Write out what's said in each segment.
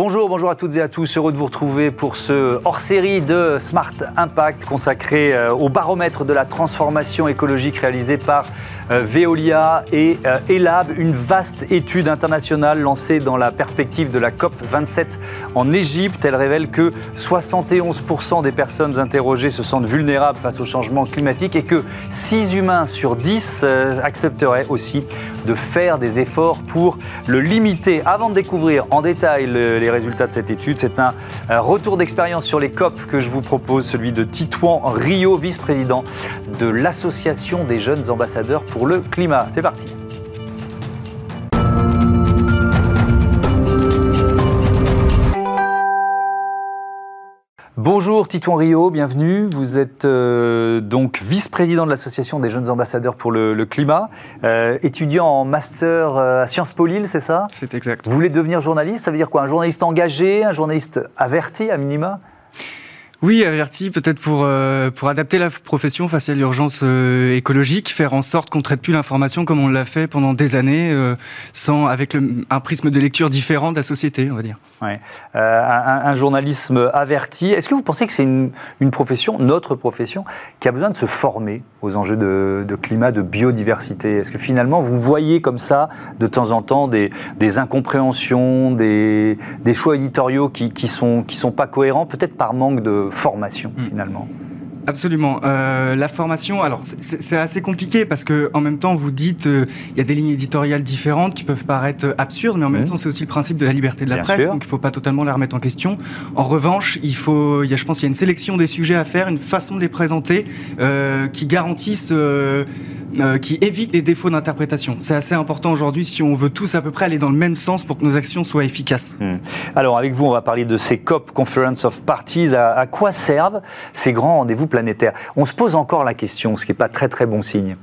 Bonjour, bonjour à toutes et à tous. Heureux de vous retrouver pour ce hors-série de Smart Impact consacré euh, au baromètre de la transformation écologique réalisé par euh, Veolia et euh, Elab, une vaste étude internationale lancée dans la perspective de la COP 27 en Égypte. Elle révèle que 71% des personnes interrogées se sentent vulnérables face au changement climatique et que 6 humains sur 10 accepteraient aussi de faire des efforts pour le limiter. Avant de découvrir en détail le les résultats de cette étude. C'est un retour d'expérience sur les COP que je vous propose, celui de Titouan Rio, vice-président de l'Association des jeunes ambassadeurs pour le climat. C'est parti. Bonjour Titouan Rio, bienvenue. Vous êtes euh, donc vice-président de l'Association des jeunes ambassadeurs pour le, climat, euh, étudiant en master euh, à Sciences Po Lille, c'est ça? C'est exact. Vous voulez devenir journaliste? Ça veut dire quoi? Un journaliste engagé, un journaliste averti à minima? Oui, averti peut-être pour euh, pour adapter la profession face à l'urgence euh, écologique, faire en sorte qu'on traite plus l'information comme on l'a fait pendant des années, euh, sans avec un prisme de lecture différent de la société, on va dire. Ouais. Un, journalisme averti. Est-ce que vous pensez que c'est une, une, profession, notre profession, qui a besoin de se former? Aux enjeux de, de climat, de biodiversité Est-ce que finalement vous voyez comme ça de temps en temps des, des incompréhensions, des, des choix éditoriaux qui qui sont qui sont pas cohérents, peut-être par manque de formation hmm. finalement? Absolument. Euh, la formation, alors c'est assez compliqué parce que en même temps vous dites euh, il y a des lignes éditoriales différentes qui peuvent paraître absurdes, mais en même temps c'est aussi le principe de la liberté de la presse, donc il ne faut pas totalement la remettre en question. En revanche, il faut, il y a, je pense, qu'il y a une sélection des sujets à faire, une façon de les présenter euh, qui garantissent euh, qui évite les défauts d'interprétation. C'est assez important aujourd'hui si on veut tous à peu près aller dans le même sens pour que nos actions soient efficaces. Hmm. Alors avec vous, on va parler de ces COP, Conference of Parties. À, quoi servent ces grands rendez-vous planétaires? On se pose encore la question, ce qui n'est pas très très bon signe.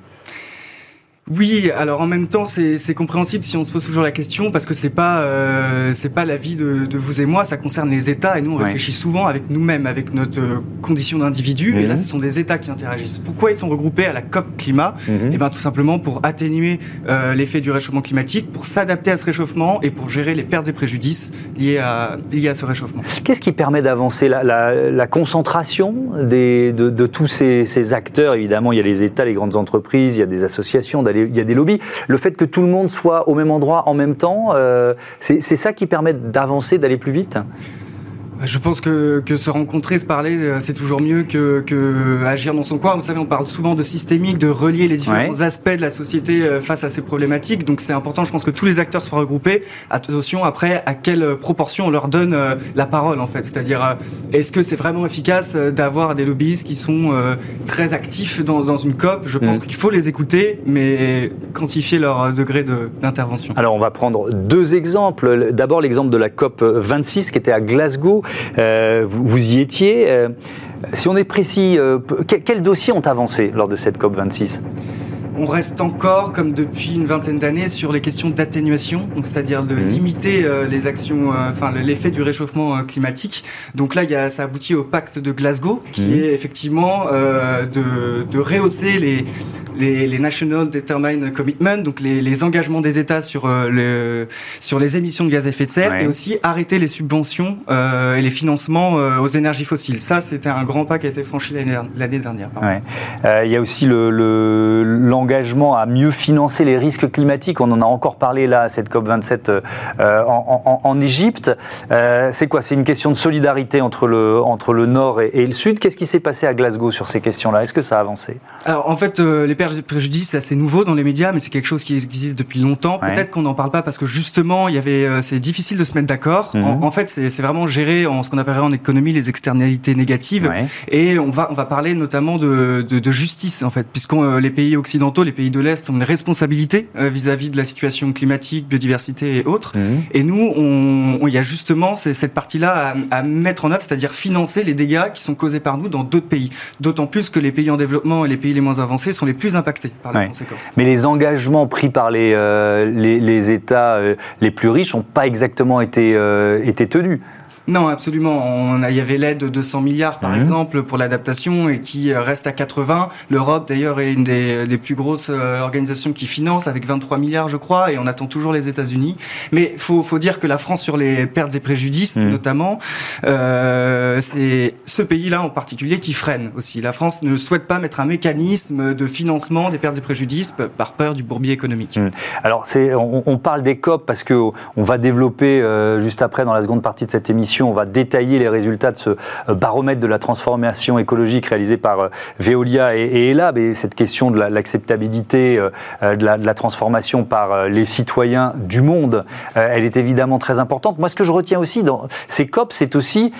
Oui, alors en même temps, c'est compréhensible si on se pose toujours la question parce que c'est pas euh, c'est pas l'avis de, de vous et moi, ça concerne les États et nous on réfléchit souvent avec nous-mêmes, avec notre euh, condition d'individu. Et là, mhm. ce sont des États qui interagissent. Pourquoi ils sont regroupés à la COP climat mhm. Et eh bien tout simplement pour atténuer euh, l'effet du réchauffement climatique, pour s'adapter à ce réchauffement et pour gérer les pertes et préjudices liés à liés à ce réchauffement. Qu'est-ce qui permet d'avancer la, la, la, concentration des, de, de tous ces, ces acteurs? Évidemment, il y a les États, les grandes entreprises, il y a des associations il y a des lobbies. Le fait que tout le monde soit au même endroit en même temps, euh, c'est ça qui permet d'avancer, d'aller plus vite? Je pense que, que, se rencontrer, se parler, euh, c'est toujours mieux que, que, agir dans son coin. Vous savez, on parle souvent de systémique, de relier les différents aspects de la société euh, face à ces problématiques. Donc c'est important, je pense que tous les acteurs soient regroupés. Attention après, à quelle proportion on leur donne euh, la parole en fait. C'est-à-dire, est-ce que c'est vraiment efficace d'avoir des lobbyistes qui sont très actifs dans, dans, une COP? Je pense mm. qu'il faut les écouter, mais quantifier leur degré d'intervention. Alors on va prendre deux exemples. D'abord l'exemple de la COP 26 qui était à Glasgow. Euh, vous, y étiez. Euh, si on est précis, euh, quels dossiers ont avancé lors de cette COP 26 on reste encore, comme depuis une vingtaine d'années, sur les questions d'atténuation, donc c'est-à-dire de mmh. limiter les actions, enfin l'effet du réchauffement climatique. Donc là, y a, ça aboutit au pacte de Glasgow, qui mmh. est effectivement de, de, rehausser les, les, National Determined Commitment, donc les, engagements des États sur, euh, le, sur les émissions de gaz à effet de serre, et aussi arrêter les subventions euh, et les financements euh, aux énergies fossiles. Ça, c'était un grand pas qui a été franchi l'année dernière. Il y a aussi l'engagement le, à mieux financer les risques climatiques. On en a encore parlé là à cette COP27 en, en, Égypte. C'est quoi? C'est une question de solidarité entre le, entre le Nord et, et le Sud. Qu'est-ce qui s'est passé à Glasgow sur ces questions-là? Est-ce que ça a avancé? Alors en fait, les préjudice, c'est assez nouveau dans les médias, mais c'est quelque chose qui existe depuis longtemps. Peut-être qu'on n'en parle pas parce que justement, il y avait, euh, c'est difficile de se mettre d'accord. En, mhm. fait, c'est vraiment gérer en ce qu'on appellerait en économie les externalités négatives. Et on va, on va parler notamment de, de, justice, en fait, puisque euh, les pays occidentaux, les pays de l'Est ont une responsabilité euh, vis-à-vis de la situation climatique, biodiversité et autres. Mhm. Et nous, il y a justement cette partie-là à, à, mettre en œuvre, c'est-à-dire financer les dégâts qui sont causés par nous dans d'autres pays. D'autant plus que les pays en développement et les pays les moins avancés sont les plus impactés par les conséquences. Mais les engagements pris par les, euh, les, États euh, les plus riches n'ont pas exactement été, euh, été tenus. Non, absolument. Il y avait l'aide de 200 milliards, par mhm. exemple, pour l'adaptation et qui reste à 80. L'Europe, d'ailleurs, est une des, plus grosses organisations qui finance, avec 23 milliards, je crois, et on attend toujours les États-Unis. Mais il faut, faut, dire que la France, sur les pertes et préjudices, mhm. notamment, c'est ce pays-là en particulier qui freine aussi. La France ne souhaite pas mettre un mécanisme de financement des pertes et préjudices par peur du bourbier économique. Hmm. Alors, on, on, parle des COP parce qu'on va développer euh, juste après, dans la seconde partie de cette émission, on va détailler les résultats de ce euh, baromètre de la transformation écologique réalisé par euh, Veolia et, Elab. Et cette question de l'acceptabilité de, la, transformation par les citoyens du monde, elle est évidemment très importante. Moi, ce que je retiens aussi dans ces COP, c'est aussi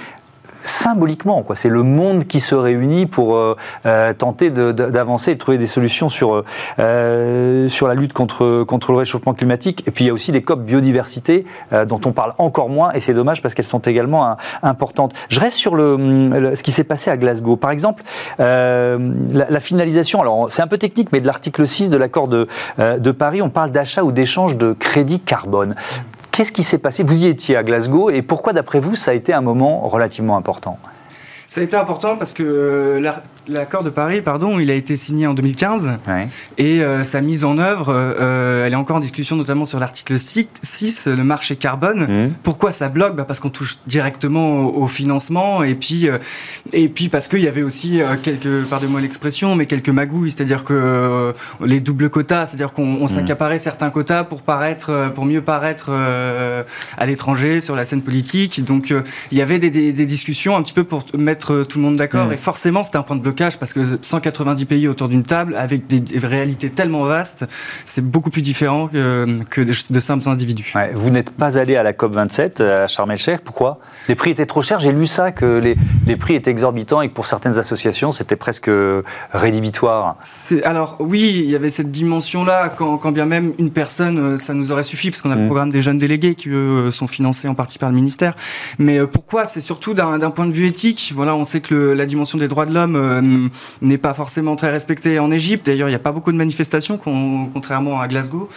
symboliquement. Quoi. C'est le monde qui se réunit pour euh, euh, tenter d'avancer et de trouver des solutions sur, euh, sur la lutte contre, contre le réchauffement climatique. Et puis il y a aussi les COP biodiversité dont on parle encore moins et c'est dommage parce qu'elles sont également importantes. Je reste sur le, ce qui s'est passé à Glasgow. Par exemple, la, la, finalisation, alors c'est un peu technique, mais de l'article 6 de l'accord de, de Paris, on parle d'achat ou d'échange de crédits carbone. Qu'est-ce qui s'est passé? Vous y étiez à Glasgow et pourquoi, d'après vous, ça a été un moment relativement important? Ça a été important parce que euh, l'accord de Paris, pardon, il a été signé en 2015 et euh, sa mise en œuvre, euh, elle est encore en discussion, notamment sur l'article 6, le marché carbone. Mmh. Pourquoi ça bloque? Bah Parce qu'on touche directement au, financement et puis et puis parce qu'il y avait aussi quelques, pardonnez-moi l'expression, mais quelques magouilles, c'est-à-dire que les doubles quotas, c'est-à-dire qu'on mmh. s'accaparait certains quotas pour paraître, pour mieux paraître à l'étranger sur la scène politique. Donc il y avait des, des discussions un petit peu pour mettre tout le monde d'accord. Mm. Et forcément, c'était un point de blocage parce que 190 pays autour d'une table, avec des, réalités tellement vastes, c'est beaucoup plus différent que, que de, simples individus. vous n'êtes pas allé à la COP27 à Sharm el-Sheikh. Pourquoi? Les prix étaient trop chers. J'ai lu ça, que les, les, prix étaient exorbitants et que pour certaines associations, c'était presque rédhibitoire. Alors, oui, il y avait cette dimension-là, quand, quand, bien même une personne, euh, ça nous aurait suffi, parce qu'on a le mm. programme des jeunes délégués qui, eux, sont financés en partie par le ministère. Mais euh, pourquoi? C'est surtout d'un point de vue éthique. Voilà, on sait que la dimension des droits de l'homme euh, n'est pas forcément très respectée en Égypte. D'ailleurs, il n'y a pas beaucoup de manifestations, contrairement à Glasgow.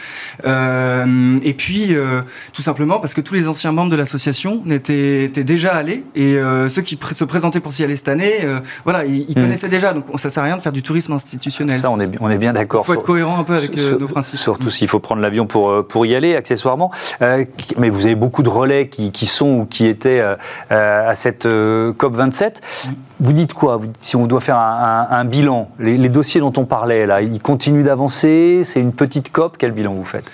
Euh, et puis, euh, tout simplement parce que tous les anciens membres de l'association étaient, déjà allés et ceux qui se présentaient pour s'y aller cette année, voilà, ils, hmm. connaissaient déjà. Donc, ça sert à rien de faire du tourisme institutionnel. Ça, on est, on est bien d'accord. Il faut être cohérent un peu avec nos principes. Surtout s'il faut prendre l'avion pour, pour y aller, accessoirement. mais vous avez beaucoup de relais qui, qui sont ou qui étaient à cette COP 27. Vous dites quoi Si on doit faire un, bilan, les, dossiers dont on parlait, là, ils continuent d'avancer C'est une petite COP Quel bilan vous faites?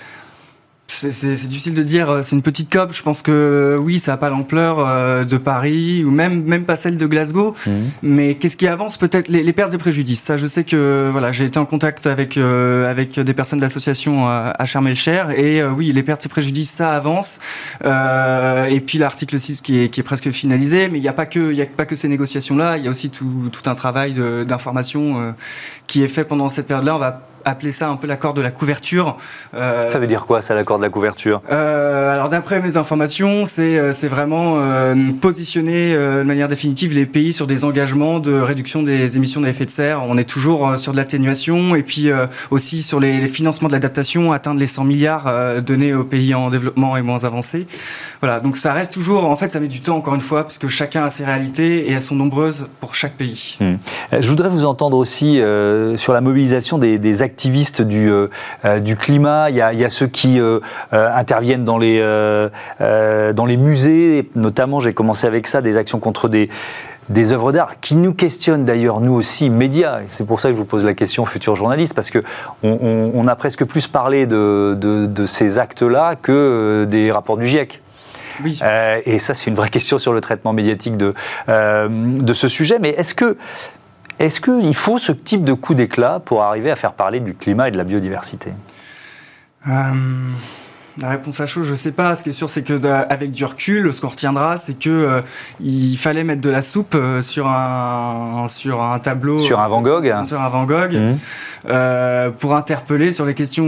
C'est difficile de dire, euh, c'est une petite COP. Je pense que euh, oui, ça n'a pas l'ampleur euh, de Paris ou même, même pas celle de Glasgow. Mhm. Mais qu'est-ce qui avance? Peut-être les, pertes et préjudices. Ça, je sais que voilà, j'ai été en contact avec, avec des personnes de l'association à Charmel cher Et oui, les pertes et préjudices, ça avance. et puis l'article 6 qui est, qui est presque finalisé. Mais il n'y a, pas que, a pas que ces négociations-là. Il y a aussi tout, tout un travail d'information qui est fait pendant cette période-là. On va appeler ça un peu l'accord de la couverture. Euh, ça veut dire quoi, ça, l'accord de la couverture? euh, Alors, d'après mes informations, c'est euh, vraiment positionner de manière définitive les pays sur des engagements de réduction des émissions d'effet de serre. On est toujours sur de l'atténuation et puis aussi sur les, financements de l'adaptation, atteindre les 100 milliards donnés aux pays en développement et moins avancés. Voilà, donc ça reste toujours, en fait, ça met du temps, encore une fois, parce que chacun a ses réalités et elles sont nombreuses pour chaque pays. Hmm. Je voudrais vous entendre aussi sur la mobilisation des, des acteurs activistes du, euh, euh, du climat, il y, a, ceux qui euh, interviennent dans les, dans les musées, notamment, j'ai commencé avec ça, des actions contre des des œuvres d'art qui nous questionnent d'ailleurs nous aussi médias. C'est pour ça que je vous pose la question, futurs journalistes, parce que on, a presque plus parlé de, de, ces actes-là que des rapports du GIEC. Oui. et ça, c'est une vraie question sur le traitement médiatique de, de ce sujet. Mais est-ce que est-ce qu'il faut ce type de coup d'éclat pour arriver à faire parler du climat et de la biodiversité? Euh, la réponse à chaud, je sais pas. Ce qui est sûr, c'est que avec du recul, ce qu'on retiendra, c'est que euh, il fallait mettre de la soupe euh, sur un sur un tableau, sur un Van Gogh, sur un Van Gogh, mmh. euh, pour interpeller sur les questions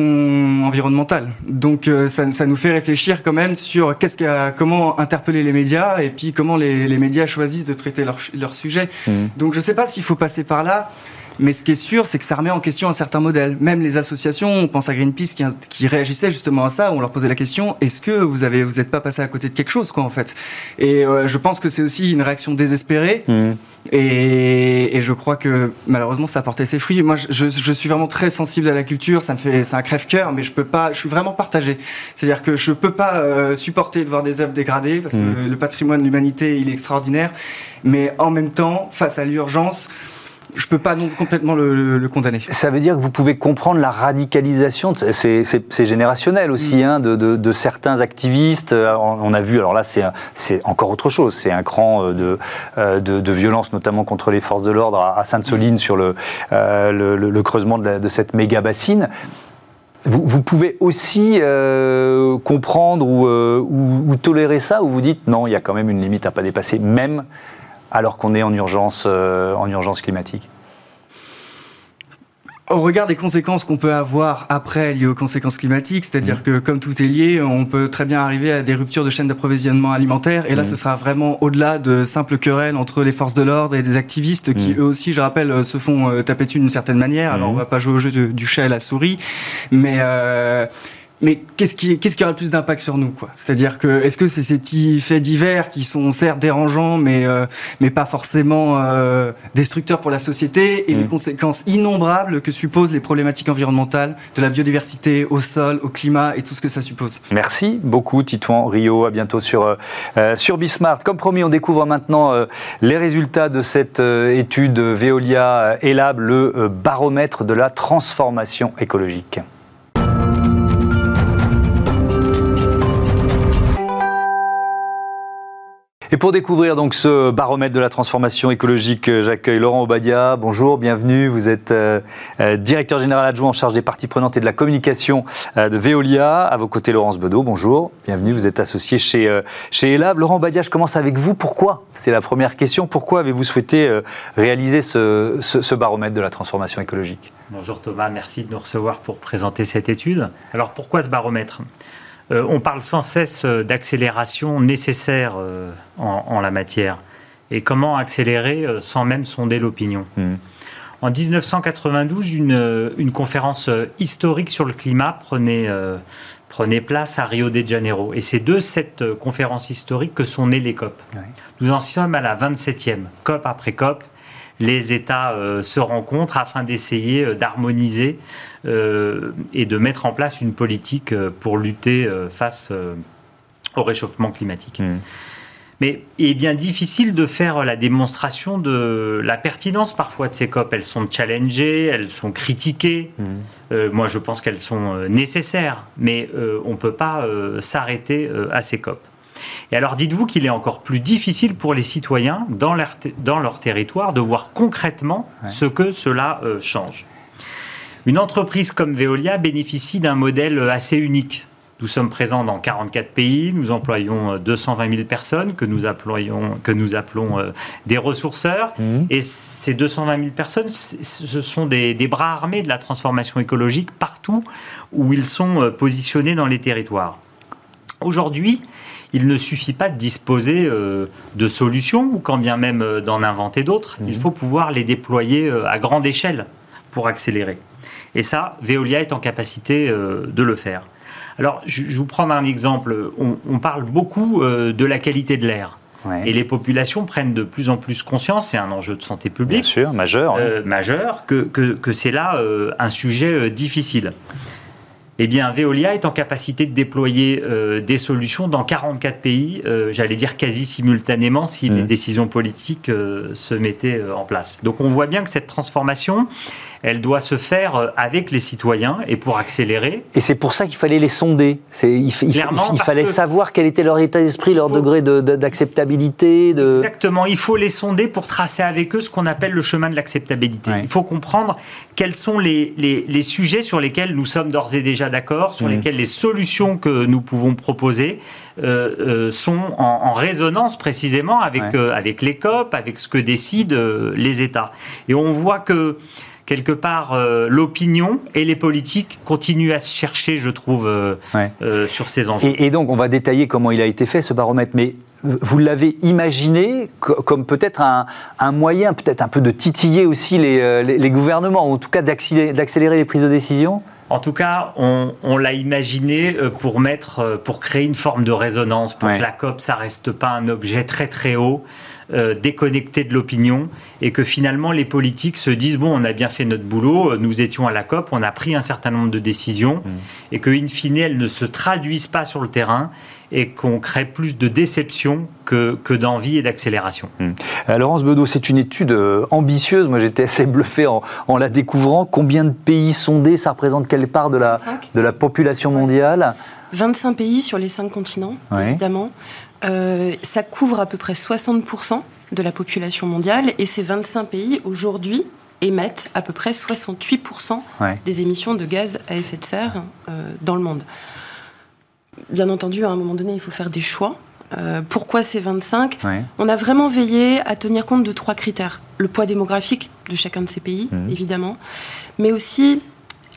environnementales. Donc ça, ça, nous fait réfléchir quand même sur qu'est-ce comment interpeller les médias et puis comment les, les médias choisissent de traiter leur, leur sujet. Mmh. Donc je sais pas s'il faut passer par là. Mais ce qui est sûr, c'est que ça remet en question un certain modèle. Même les associations, on pense à Greenpeace qui, qui réagissaient justement à ça, on leur posait la question est-ce que vous avez vous n'êtes pas passé à côté de quelque chose, quoi, en fait? Et euh, je pense que c'est aussi une réaction désespérée. Mmh. Et, et, je crois que malheureusement, ça a porté ses fruits. Moi, je, je, suis vraiment très sensible à la culture. Ça me fait, c'est un crève-cœur, mais je peux pas. Je suis vraiment partagé. C'est-à-dire que je peux pas euh, supporter de voir des œuvres dégradées parce que mmh. le patrimoine de l'humanité, il est extraordinaire. Mais en même temps, face à l'urgence je ne peux pas non complètement le, condamner. Ça veut dire que vous pouvez comprendre la radicalisation, c'est générationnel aussi, mm. hein, de, certains activistes. Euh, on a vu, alors là c'est encore autre chose, c'est un cran euh, euh, de, de, violence, notamment contre les forces de l'ordre à Sainte-Soline mm. sur le, le, creusement de, cette méga bassine. Vous, pouvez aussi comprendre ou, ou, tolérer ça, ou vous dites non, il y a quand même une limite à pas dépasser, même alors qu'on est en urgence, euh, en urgence climatique au regard des conséquences qu'on peut avoir après liées aux conséquences climatiques, c'est-à-dire mmh. que comme tout est lié, on peut très bien arriver à des ruptures de chaînes d'approvisionnement alimentaire. Et là, mmh. ce sera vraiment au-delà de simples querelles entre les forces de l'ordre et des activistes qui, mmh. eux aussi, je rappelle, se font euh, taper dessus d'une certaine manière. Alors, on va pas jouer au jeu du chat et la souris, mais euh, mais qu'est-ce qui, qu'est-ce qui aura le plus d'impact sur nous, quoi? C'est-à-dire que est-ce que c'est ces petits faits divers qui sont certes dérangeants, mais euh, mais pas forcément euh, destructeurs pour la société et les mm. conséquences innombrables que supposent les problématiques environnementales, de la biodiversité, au sol, au climat et tout ce que ça suppose. Merci beaucoup, Titouan Rio. À bientôt sur euh, sur Bismart. Comme promis, on découvre maintenant les résultats de cette étude Veolia Elab, le baromètre de la transformation écologique. Et pour découvrir donc ce baromètre de la transformation écologique, euh, j'accueille Laurent Obadia. Bonjour, bienvenue. Vous êtes euh, euh, directeur général adjoint en charge des parties prenantes et de la communication de Veolia. À vos côtés, Laurence Bedeau. Bonjour, bienvenue. Vous êtes associé chez, Elab. Laurent Obadia, je commence avec vous. Pourquoi? C'est la première question. Pourquoi avez-vous souhaité réaliser ce, ce baromètre de la transformation écologique? Bonjour Thomas, merci de nous recevoir pour présenter cette étude. Alors pourquoi ce baromètre? Euh, on parle sans cesse euh, d'accélération nécessaire euh, en, la matière. Et comment accélérer sans même sonder l'opinion hmm. En 1992, une, conférence historique sur le climat prenait, place à Rio de Janeiro. Et c'est de cette conférence historique que sont nées les COP. Nous en sommes à la 27e, COP après COP les États euh, se rencontrent afin d'essayer euh, d'harmoniser euh, et de mettre en place une politique pour lutter face au réchauffement climatique. Mmh. Mais il est bien difficile de faire la démonstration de la pertinence parfois de ces COP. Elles sont challengées, elles sont critiquées. Mmh. moi, je pense qu'elles sont nécessaires, mais on ne peut pas s'arrêter à ces COP. Et alors dites-vous qu'il est encore plus difficile pour les citoyens dans leur, dans leur territoire de voir concrètement ce que cela euh, change. Une entreprise comme Veolia bénéficie d'un modèle euh, assez unique. Nous sommes présents dans 44 pays, nous employons 220 euh, 000 personnes que nous, appelons, que nous appelons des ressourceurs. Mmh. Et ces 220 000 personnes, ce sont des, des, bras armés de la transformation écologique partout où ils sont positionnés dans les territoires. Aujourd'hui, il ne suffit pas de disposer euh, de solutions, ou quand bien même euh, d'en inventer d'autres. Il mhm. faut pouvoir les déployer euh, à grande échelle pour accélérer. Et ça, Veolia est en capacité de le faire. Alors, je, vous prends un exemple. On, parle beaucoup de la qualité de l'air. Et les populations prennent de plus en plus conscience, c'est un enjeu de santé publique. Bien sûr, majeur. Majeur, que, que c'est là un sujet difficile eh bien, Veolia est en capacité de déployer euh, des solutions dans 44 pays, euh, j'allais dire quasi simultanément si les mmh. décisions politiques euh, se mettaient en place. Donc on voit bien que cette transformation, elle doit se faire euh, avec les citoyens et pour accélérer. Et c'est pour ça qu'il fallait les sonder. Il, il, fallait savoir quel était leur état d'esprit, leur degré d'acceptabilité. De, Exactement, il faut les sonder pour tracer avec eux ce qu'on appelle le chemin de l'acceptabilité. Il faut comprendre quels sont les, les, sujets sur lesquels nous sommes d'ores et déjà d'accord, sur mmh. lesquels les solutions que nous pouvons proposer euh, euh, sont en, résonance précisément avec, avec les COP, avec ce que décident les États. Et on voit que quelque part, euh, l'opinion et les politiques continuent à se chercher, je trouve, euh, euh, sur ces enjeux. Et, donc, on va détailler comment il a été fait, ce baromètre. Mais vous l'avez imaginé comme peut-être un, moyen, peut-être un peu de titiller aussi les, les gouvernements, ou en tout cas d'accélérer les prises de décision? En tout cas, on, l'a imaginé pour mettre, pour créer une forme de résonance, pour que la COP, ça reste pas un objet très très haut, euh, déconnecté de l'opinion, et que finalement les politiques se disent bon, on a bien fait notre boulot, nous étions à la COP, on a pris un certain nombre de décisions, mm. et que in fine elles ne se traduisent pas sur le terrain, et qu'on crée plus de déception que, que d'envie et d'accélération. Hmm. Euh, Laurence Bedeau, c'est une étude euh, ambitieuse. Moi, j'étais assez bluffé en, en, la découvrant. Combien de pays sondés Ça représente quelle part de la, de la population mondiale? 25 pays sur les 5 continents, évidemment. Euh, ça couvre à peu près 60% de la population mondiale. Et ces 25 pays, aujourd'hui, émettent à peu près 68% des émissions de gaz à effet de serre dans le monde bien entendu, à un moment donné, il faut faire des choix. Euh, pourquoi ces 25 On a vraiment veillé à tenir compte de trois critères. Le poids démographique de chacun de ces pays, mhm. évidemment, mais aussi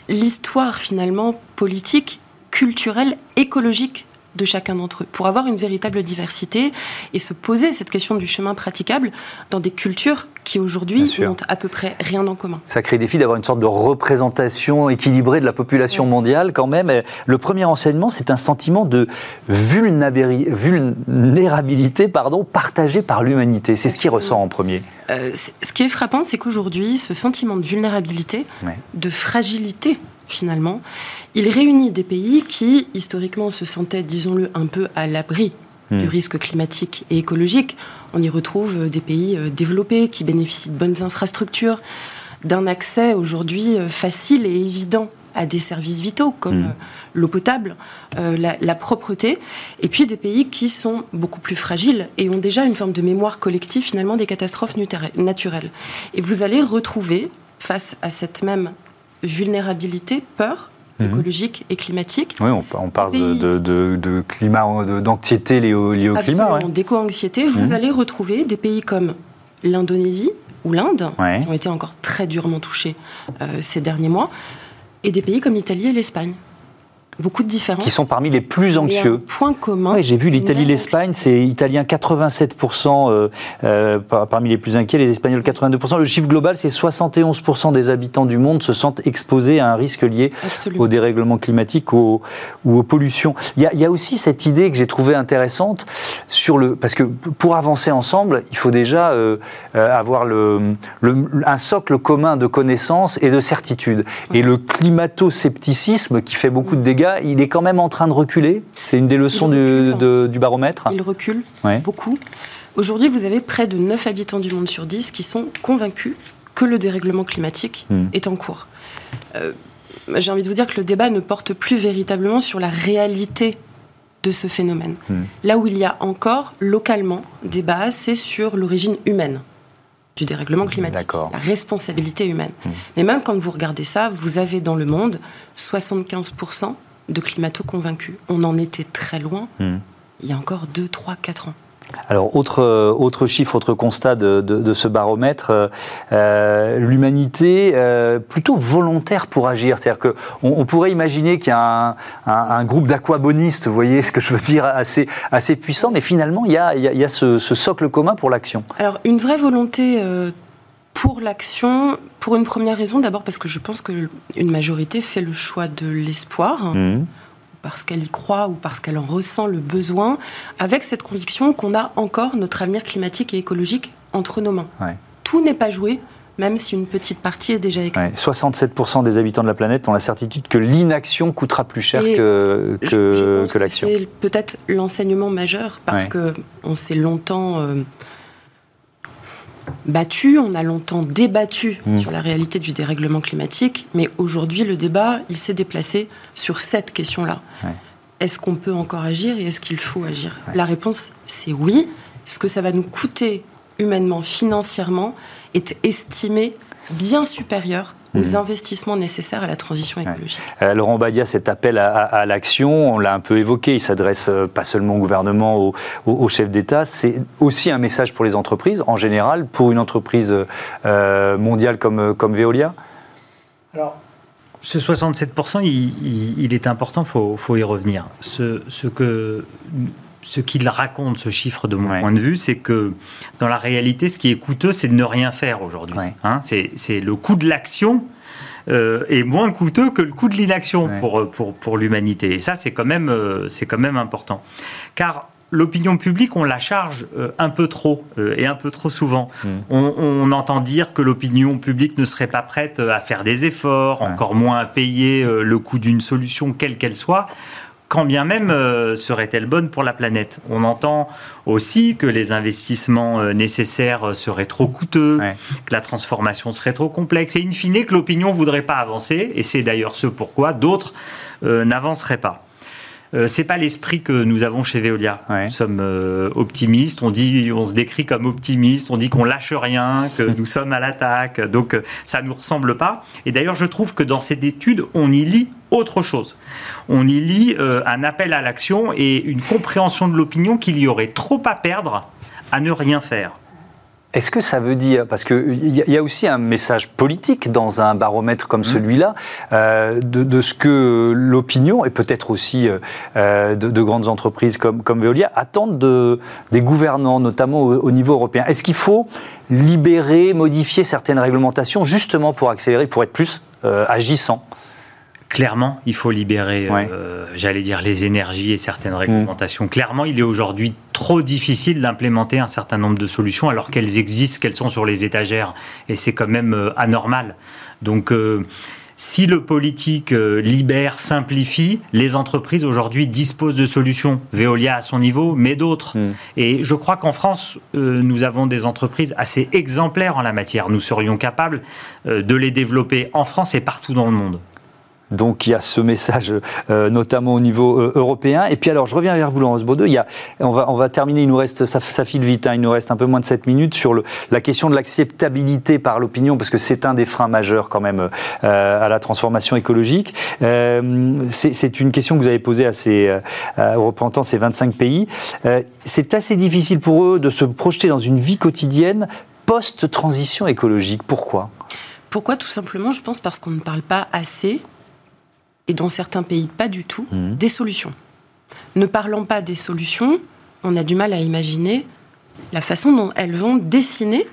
l'histoire finalement politique, culturelle, écologique de chacun d'entre eux, pour avoir une véritable diversité et se poser cette question du chemin praticable dans des cultures qui aujourd'hui n'ont à peu près rien en commun. Ça crée défi d'avoir une sorte de représentation équilibrée de la population mondiale quand même. Le premier enseignement, c'est un sentiment de vulnérabilité pardon, partagé par l'humanité. C'est ce qui ressort en premier. Euh, ce qui est frappant, c'est qu'aujourd'hui, ce sentiment de vulnérabilité, de fragilité finalement, il réunit des pays qui, historiquement, se sentaient, disons-le, un peu à l'abri du hmm. risque climatique et écologique. On y retrouve des pays euh, développés qui bénéficient de bonnes infrastructures, d'un accès aujourd'hui euh, facile et évident à des services vitaux comme hmm. euh, l'eau potable, la, propreté, et puis des pays qui sont beaucoup plus fragiles et ont déjà une forme de mémoire collective finalement des catastrophes naturelles. Et vous allez retrouver, face à cette même vulnérabilité, peur, mhm. écologique et climatique. Oui, on, parle de, climat, d'anxiété liée au, liée au climat. d'éco-anxiété. Vous mhm. allez retrouver des pays comme l'Indonésie ou l'Inde, qui ont été encore très durement touchés euh, ces derniers mois, et des pays comme l'Italie et l'Espagne beaucoup de différences. Qui sont parmi les plus anxieux. point commun. j'ai vu l'Italie, l'Espagne, c'est italien 87% euh, euh, parmi les plus inquiets, les Espagnols 82%. Le chiffre global, c'est 71% des habitants du monde se sentent exposés à un risque lié au dérèglement climatique ou aux pollutions. Il y, a, aussi cette idée que j'ai trouvée intéressante sur le, parce que pour avancer ensemble, il faut déjà euh, avoir le, un socle commun de connaissances et de certitudes. Et le climato-scepticisme qui fait beaucoup de dégâts il est quand même en train de reculer. C'est une des leçons du, baromètre. Il recule beaucoup. Aujourd'hui, vous avez près de 9 habitants du monde sur 10 qui sont convaincus que le dérèglement climatique hmm. est en cours. Euh, j'ai envie de vous dire que le débat ne porte plus véritablement sur la réalité de ce phénomène. Hmm. Là où il y a encore localement débat, c'est sur l'origine humaine du dérèglement climatique, la responsabilité humaine. Hmm. Mais même quand vous regardez ça, vous avez dans le monde 75% de climato-convaincus. On en était très loin hmm. il y a encore 2, 3, 4 ans. Alors, autre, euh, autre chiffre, autre constat de, ce baromètre, euh, euh, l'humanité plutôt volontaire pour agir. C'est-à-dire qu'on on pourrait imaginer qu'il y a un, groupe d'aquabonistes, vous voyez ce que je veux dire, assez, assez puissant, mais finalement, il y a, il y a, ce, ce, socle commun pour l'action. Alors, une vraie volonté pour l'action, pour une première raison, d'abord parce que je pense qu'une majorité fait le choix de l'espoir, mmh. parce qu'elle y croit ou parce qu'elle en ressent le besoin, avec cette conviction qu'on a encore notre avenir climatique et écologique entre nos mains. Tout n'est pas joué, même si une petite partie est déjà écrite. 67% des habitants de la planète ont la certitude que l'inaction coûtera plus cher que, que, l'action. C'est peut-être l'enseignement majeur, parce que qu'on s'est longtemps... Euh, battu, on a longtemps débattu mmh. sur la réalité du dérèglement climatique, mais aujourd'hui, le débat, il s'est déplacé sur cette question-là. Est-ce qu'on peut encore agir et est-ce qu'il faut agir? La réponse, c'est oui. Ce que ça va nous coûter humainement, financièrement, est estimé bien supérieur aux mhm. investissements nécessaires à la transition écologique. Euh, Laurent Badia, cet appel à, l'action, on l'a un peu évoqué, il s'adresse euh, pas seulement au gouvernement, au, chef d'État, c'est aussi un message pour les entreprises en général, pour une entreprise euh, mondiale comme, comme Veolia? Alors, ce 67%, il, est important, il faut, faut, y revenir. Ce, ce que ce qu'il raconte, ce chiffre de mon point de vue, c'est que dans la réalité, ce qui est coûteux, c'est de ne rien faire aujourd'hui. Hein. c'est le coût de l'action euh, est moins coûteux que le coût de l'inaction pour, pour, pour l'humanité. Et ça, c'est quand, même, euh, c'est quand même important. Car l'opinion publique, on la charge euh, un peu trop euh, et un peu trop souvent. Mm. On, entend dire que l'opinion publique ne serait pas prête à faire des efforts, encore moins à payer le coût d'une solution, quelle qu'elle soit quand bien même euh, serait-elle bonne pour la planète. On entend aussi que les investissements euh, nécessaires seraient trop coûteux, que la transformation serait trop complexe, et in fine que l'opinion voudrait pas avancer, et c'est d'ailleurs ce pourquoi d'autres euh, n'avanceraient pas. Euh, c'est pas l'esprit que nous avons chez Veolia. Nous sommes euh, optimistes. On dit, on se décrit comme optimistes. On dit qu'on lâche rien, que nous sommes à l'attaque. Donc euh, ça nous ressemble pas. Et d'ailleurs, je trouve que dans cette étude, on y lit autre chose. On y lit un appel à l'action et une compréhension de l'opinion qu'il y aurait trop à perdre à ne rien faire. Est-ce que ça veut dire, parce qu'il y, a aussi un message politique dans un baromètre comme mmh. celui-là, euh, de, ce que l'opinion, et peut-être aussi euh, euh, de, grandes entreprises comme, comme Veolia, attendent de, des gouvernants, notamment au, niveau européen Est-ce qu'il faut libérer, modifier certaines réglementations, justement pour accélérer, pour être plus agissant? Clairement, il faut libérer, euh, j'allais dire, les énergies et certaines réglementations. Clairement, il est aujourd'hui trop difficile d'implémenter un certain nombre de solutions alors qu'elles existent, qu'elles sont sur les étagères. Et c'est quand même euh, anormal. Donc, euh, si le politique libère, simplifie, les entreprises aujourd'hui disposent de solutions. Veolia à son niveau, mais d'autres. Mm. Et je crois qu'en France, nous avons des entreprises assez exemplaires en la matière. Nous serions capables de les développer en France et partout dans le monde. Donc il y a ce message euh, notamment au niveau euh, européen. Et puis alors je reviens vers vous Laurence Baudeux. Il y a, on, va, on va terminer, il nous reste, ça, ça file vite, hein, il nous reste un peu moins de 7 minutes sur la question de l'acceptabilité par l'opinion, parce que c'est un des freins majeurs quand même euh, à la transformation écologique. c'est une question que vous avez posée à ces, aux représentants ces 25 pays. c'est assez difficile pour eux de se projeter dans une vie quotidienne post-transition écologique. Pourquoi? Pourquoi? Tout simplement, je pense parce qu'on ne parle pas assez et dans certains pays pas du tout, mmh. des solutions. Ne parlant pas des solutions, on a du mal à imaginer la façon dont elles vont dessiner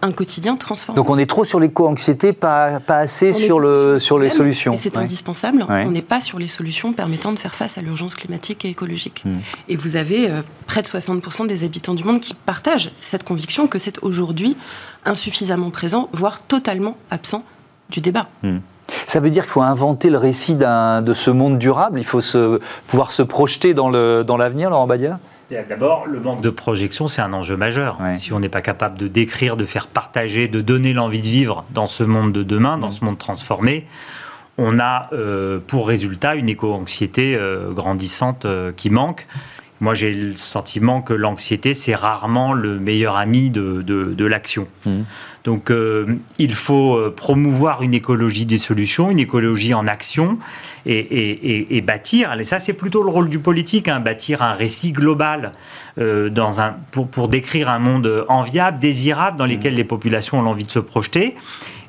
un quotidien transformé. Donc on est trop sur l'éco-anxiété, pas, pas assez sur, le, sur les solutions. C'est indispensable. On n'est pas sur les solutions permettant de faire face à l'urgence climatique et écologique. Mmh. Et vous avez euh, près de 60% des habitants du monde qui partagent cette conviction que c'est aujourd'hui insuffisamment présent, voire totalement absent du débat. Mmh. Ça veut dire qu'il faut inventer le récit de ce monde durable, il faut se, pouvoir se projeter dans l'avenir, dans Laurent Badia? D'abord, le manque de projection, c'est un enjeu majeur. Si on n'est pas capable de décrire, de faire partager, de donner l'envie de vivre dans ce monde de demain, dans mm. ce monde transformé, on a euh, pour résultat une éco-anxiété euh, grandissante euh, qui manque. Moi, j'ai le sentiment que l'anxiété, c'est rarement le meilleur ami de, de, l'action. Mmh. Donc, euh, il faut euh, promouvoir une écologie des solutions, une écologie en action, et, bâtir, et ça c'est plutôt le rôle du politique, hein, bâtir un récit global euh, pour, pour décrire un monde enviable, désirable, dans lequel les populations ont envie de se projeter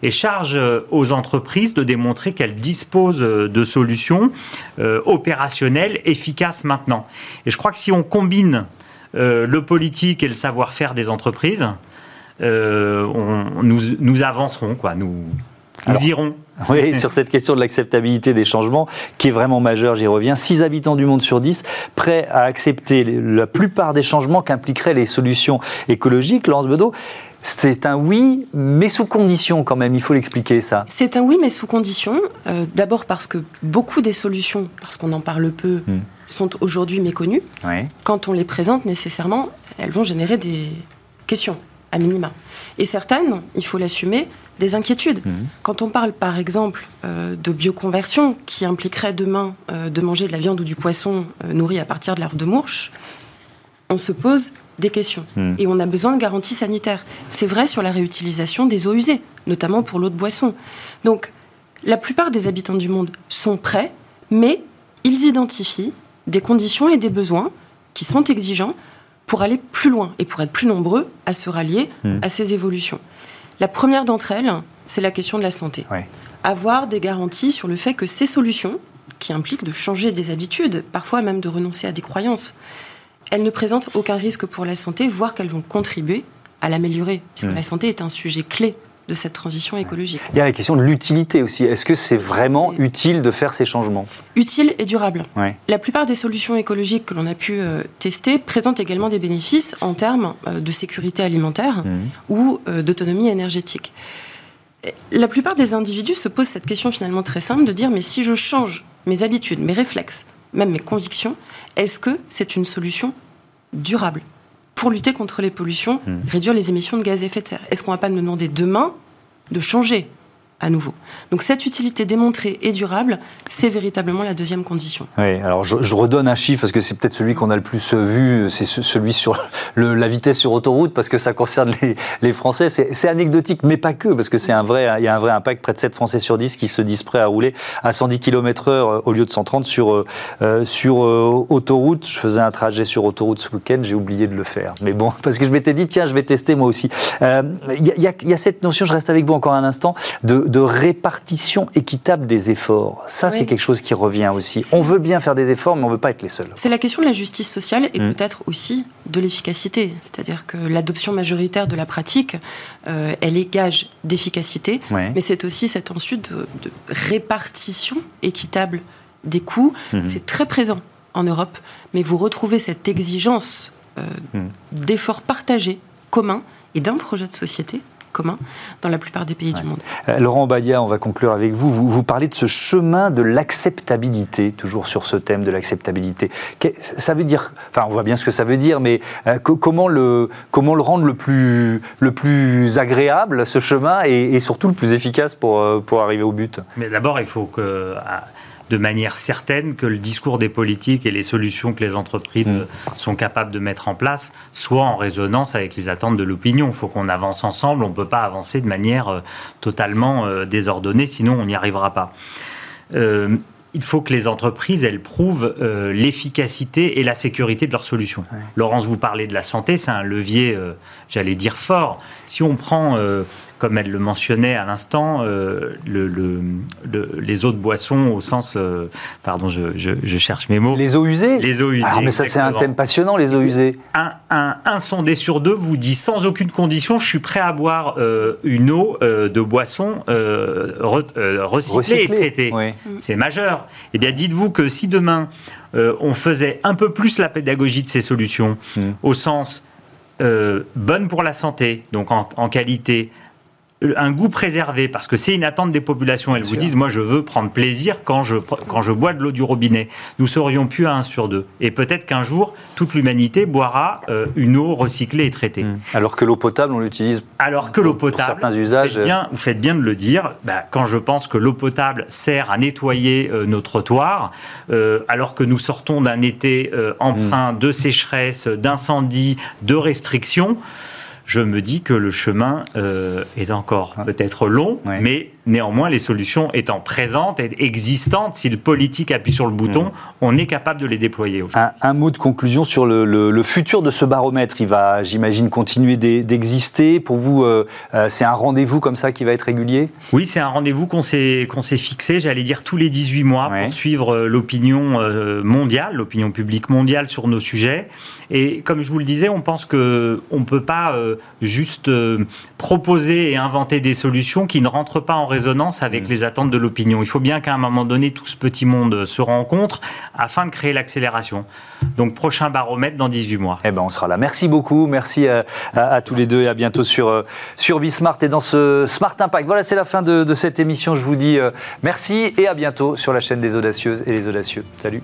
et charge aux entreprises de démontrer qu'elles disposent de solutions opérationnelles efficaces maintenant. Et je crois que si on combine le politique et le savoir-faire des entreprises, on, nous, nous, avancerons, quoi. Nous, nous irons. Oui, sur cette question de l'acceptabilité des changements, qui est vraiment majeure, j'y reviens. 6 habitants du monde sur 10 prêts à accepter la plupart des changements qu'impliqueraient les solutions écologiques. Laurence Bedeau, c'est un oui, mais sous condition quand même, il faut l'expliquer ça. C'est un oui, mais sous condition. Euh, d'abord parce que beaucoup des solutions, parce qu'on en parle peu, hmm. sont aujourd'hui méconnues. Quand on les présente nécessairement, elles vont générer des questions, à minima. Et certaines, il faut l'assumer, des inquiétudes. Hmm. Quand on parle par exemple euh, de bioconversion, qui impliquerait demain euh, de manger de la viande ou du poisson nourri à partir de l'herbe de mourche, on se pose des questions. Hmm. Et on a besoin de garanties sanitaires. C'est vrai sur la réutilisation des eaux usées, notamment pour l'eau de boisson. Donc, la plupart des habitants du monde sont prêts, mais ils identifient des conditions et des besoins qui sont exigeants pour aller plus loin et pour être plus nombreux à se rallier hmm. à ces évolutions. La première d'entre elles, c'est la question de la santé. Avoir des garanties sur le fait que ces solutions, qui impliquent de changer des habitudes, parfois même de renoncer à des croyances, elles ne présentent aucun risque pour la santé, voire qu'elles vont contribuer à l'améliorer, puisque mmh. la santé est un sujet clé de cette transition écologique. Il y a la question de l'utilité aussi. Est-ce que c'est vraiment utile de faire ces changements? Utile et durable. La plupart des solutions écologiques que l'on a pu euh, tester présentent également des bénéfices en termes euh, de sécurité alimentaire mmh. ou euh, d'autonomie énergétique. La plupart des individus se posent cette question finalement très simple de dire mais si je change mes habitudes, mes réflexes, même mes convictions, est-ce que c'est une solution durable? Pour lutter contre les pollutions, mmh. réduire les émissions de gaz à effet de serre Est-ce qu'on ne va pas nous demander demain de changer à nouveau. Donc cette utilité démontrée et durable, c'est véritablement la deuxième condition. Oui, alors je, redonne un chiffre parce que c'est peut-être celui qu'on a le plus vu, c'est celui sur la vitesse sur autoroute parce que ça concerne les, Français. C'est anecdotique, mais pas que, parce que c'est un vrai, il y a un vrai impact. Près de 7 Français sur 10 qui se disent prêts à rouler à 110 km/h euh, au lieu de 130 sur, euh, euh, sur autoroute. Je faisais un trajet sur autoroute ce week-end, j'ai oublié de le faire. Mais bon, parce que je m'étais dit, tiens, je vais tester moi aussi. Il y, y, a cette notion, je reste avec vous encore un instant, de de répartition équitable des efforts. Ça, c'est quelque chose qui revient aussi. On veut bien faire des efforts, mais on ne veut pas être les seuls. C'est la question de la justice sociale et mm. peut-être aussi de l'efficacité. C'est-à-dire que l'adoption majoritaire de la pratique, euh, elle est gage d'efficacité, mais c'est aussi cette ensuite de, répartition équitable des coûts. Mm-hmm. C'est très présent en Europe, mais vous retrouvez cette exigence euh, mm. d'efforts partagés, communs, et d'un projet de société commun dans la plupart des pays du monde. Euh, Laurent Badia, on va conclure avec vous. vous. vous. parlez de ce chemin de l'acceptabilité, toujours sur ce thème de l'acceptabilité. Ça veut dire, enfin on voit bien ce que ça veut dire, mais euh, comment, le, comment le rendre le plus, le plus agréable, ce chemin, et, et surtout le plus efficace pour, euh, pour arriver au but? Mais d'abord, il faut que de manière certaine que le discours des politiques et les solutions que les entreprises mm. sont capables de mettre en place soient en résonance avec les attentes de l'opinion. Il faut qu'on avance ensemble, on ne peut pas avancer de manière euh, totalement euh, désordonnée, sinon on n'y arrivera pas. Euh, il faut que les entreprises, elles prouvent l'efficacité et la sécurité de leurs solutions. Laurence, vous parlez de la santé, c'est un levier, j'allais dire, fort. Si on prend comme elle le mentionnait à l'instant, euh, le, les eaux de boissons au sens, euh, pardon, je, cherche mes mots. Les eaux usées? Les eaux usées. Ah, mais ça c'est un thème passionnant, les eaux usées. Un, un, sondé sur deux vous dit sans aucune condition, je suis prêt à boire euh, une eau de boisson recyclée, et traitée. C'est majeur. Eh bien, dites-vous que si demain on faisait un peu plus la pédagogie de ces solutions, hmm. au sens bonne pour la santé, donc en, en qualité, un goût préservé, parce que c'est une attente des populations. Elles vous disent, moi je veux prendre plaisir quand je, quand je bois de l'eau du robinet. Nous serions plus à 1 sur 2. Et peut-être qu'un jour, toute l'humanité boira euh, une eau recyclée et traitée. Hmm. Alors que l'eau potable, on l'utilise Alors que l'eau potable, certains usages... Vous faites, bien, vous faites bien de le dire, bah, quand je pense que l'eau potable sert à nettoyer euh, nos trottoirs, euh, alors que nous sortons d'un été empreint hmm. de sécheresse, d'incendie, de restrictions, je me dis que le chemin euh, est encore peut-être long, mais Néanmoins, les solutions étant présentes et existantes, si le politique appuie sur le bouton, mm. on est capable de les déployer un, un, mot de conclusion sur le, futur de ce baromètre. Il va, j'imagine, continuer d'exister. Pour vous, euh, euh, c'est un rendez-vous comme ça qui va être régulier? Oui, c'est un rendez-vous qu'on s'est fixé, j'allais dire, tous les 18 mois pour suivre euh, l'opinion mondiale, l'opinion publique mondiale sur nos sujets. Et comme je vous le disais, on pense qu'on ne peut pas juste proposer et inventer des solutions qui ne rentrent pas en résonance avec mm. les attentes de l'opinion. Il faut bien qu'à un moment donné, tout ce petit monde se rencontre afin de créer l'accélération. Donc, prochain baromètre dans 18 mois. Eh ben, on sera là. Merci beaucoup. Merci à, tous les deux et à bientôt sur, euh, sur Bismart et dans ce Smart Impact. Voilà, c'est la fin de, cette émission. Je vous dis euh, merci et à bientôt sur la chaîne des audacieuses et les audacieux. Salut.